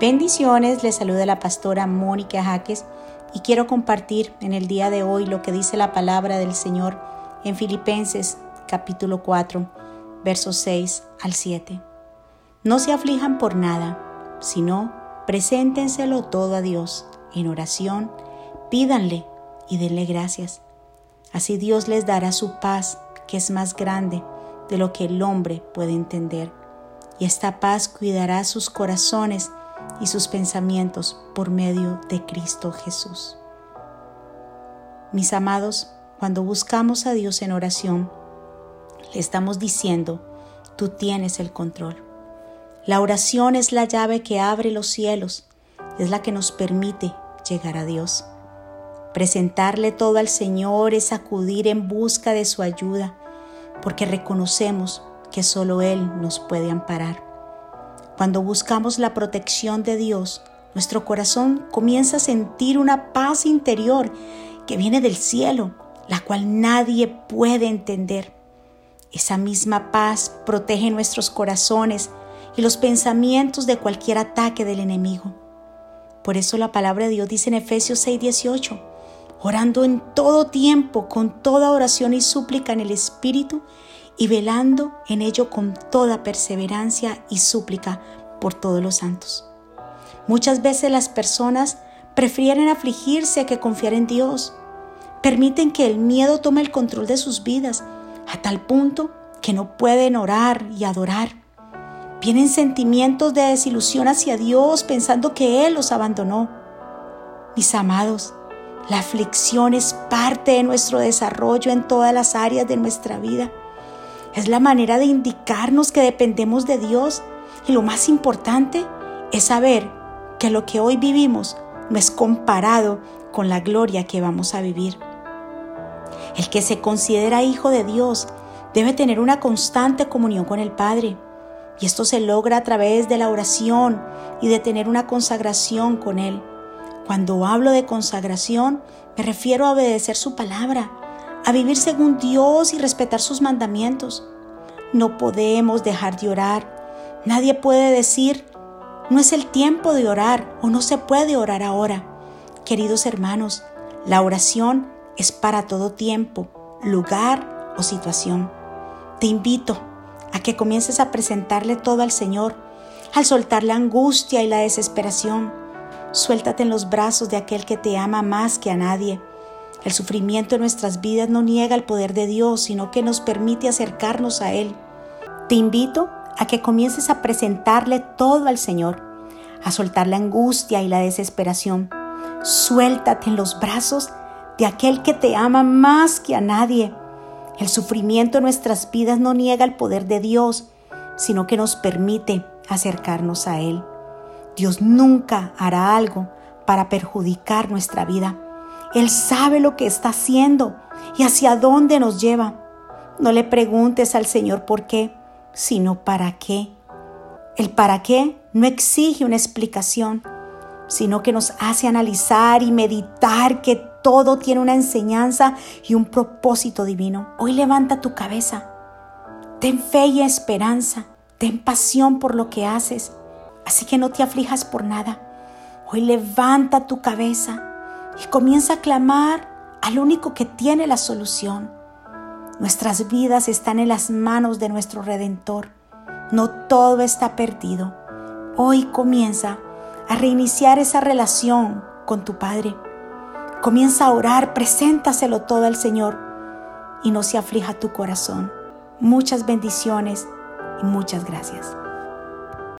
Bendiciones, les saluda la pastora Mónica Jaques y quiero compartir en el día de hoy lo que dice la palabra del Señor en Filipenses capítulo 4, versos 6 al 7. No se aflijan por nada, sino preséntenselo todo a Dios en oración, pídanle y denle gracias. Así Dios les dará su paz, que es más grande de lo que el hombre puede entender. Y esta paz cuidará sus corazones y sus pensamientos por medio de Cristo Jesús. Mis amados, cuando buscamos a Dios en oración, le estamos diciendo, tú tienes el control. La oración es la llave que abre los cielos, es la que nos permite llegar a Dios. Presentarle todo al Señor es acudir en busca de su ayuda, porque reconocemos que solo Él nos puede amparar. Cuando buscamos la protección de Dios, nuestro corazón comienza a sentir una paz interior que viene del cielo, la cual nadie puede entender. Esa misma paz protege nuestros corazones y los pensamientos de cualquier ataque del enemigo. Por eso la palabra de Dios dice en Efesios 6:18, orando en todo tiempo, con toda oración y súplica en el Espíritu, y velando en ello con toda perseverancia y súplica por todos los santos. Muchas veces las personas prefieren afligirse que confiar en Dios. Permiten que el miedo tome el control de sus vidas a tal punto que no pueden orar y adorar. Vienen sentimientos de desilusión hacia Dios pensando que Él los abandonó. Mis amados, la aflicción es parte de nuestro desarrollo en todas las áreas de nuestra vida. Es la manera de indicarnos que dependemos de Dios y lo más importante es saber que lo que hoy vivimos no es comparado con la gloria que vamos a vivir. El que se considera hijo de Dios debe tener una constante comunión con el Padre. Y esto se logra a través de la oración y de tener una consagración con Él. Cuando hablo de consagración, me refiero a obedecer su palabra, a vivir según Dios y respetar sus mandamientos. No podemos dejar de orar. Nadie puede decir, no es el tiempo de orar o no se puede orar ahora. Queridos hermanos, la oración es para todo tiempo, lugar o situación. Te invito a que comiences a presentarle todo al Señor, al soltar la angustia y la desesperación. Suéltate en los brazos de aquel que te ama más que a nadie el sufrimiento en nuestras vidas no niega el poder de Dios, sino que nos permite acercarnos a Él. Te invito a que comiences a presentarle todo al Señor, a soltar la angustia y la desesperación. Suéltate en los brazos de aquel que te ama más que a nadie. El sufrimiento en nuestras vidas no niega el poder de Dios, sino que nos permite acercarnos a Él. Dios nunca hará algo para perjudicar nuestra vida. Él sabe lo que está haciendo y hacia dónde nos lleva. No le preguntes al Señor por qué, sino para qué. El para qué no exige una explicación, sino que nos hace analizar y meditar que todo tiene una enseñanza y un propósito divino. Hoy levanta tu cabeza. Ten fe y esperanza. Ten pasión por lo que haces. Así que no te aflijas por nada. Hoy levanta tu cabeza y comienza a clamar al único que tiene la solución. Nuestras vidas están en las manos de nuestro Redentor. No todo está perdido. Hoy comienza a reiniciar esa relación con tu Padre. Comienza a orar, preséntaselo todo al Señor y no se aflija tu corazón. Muchas bendiciones y muchas gracias.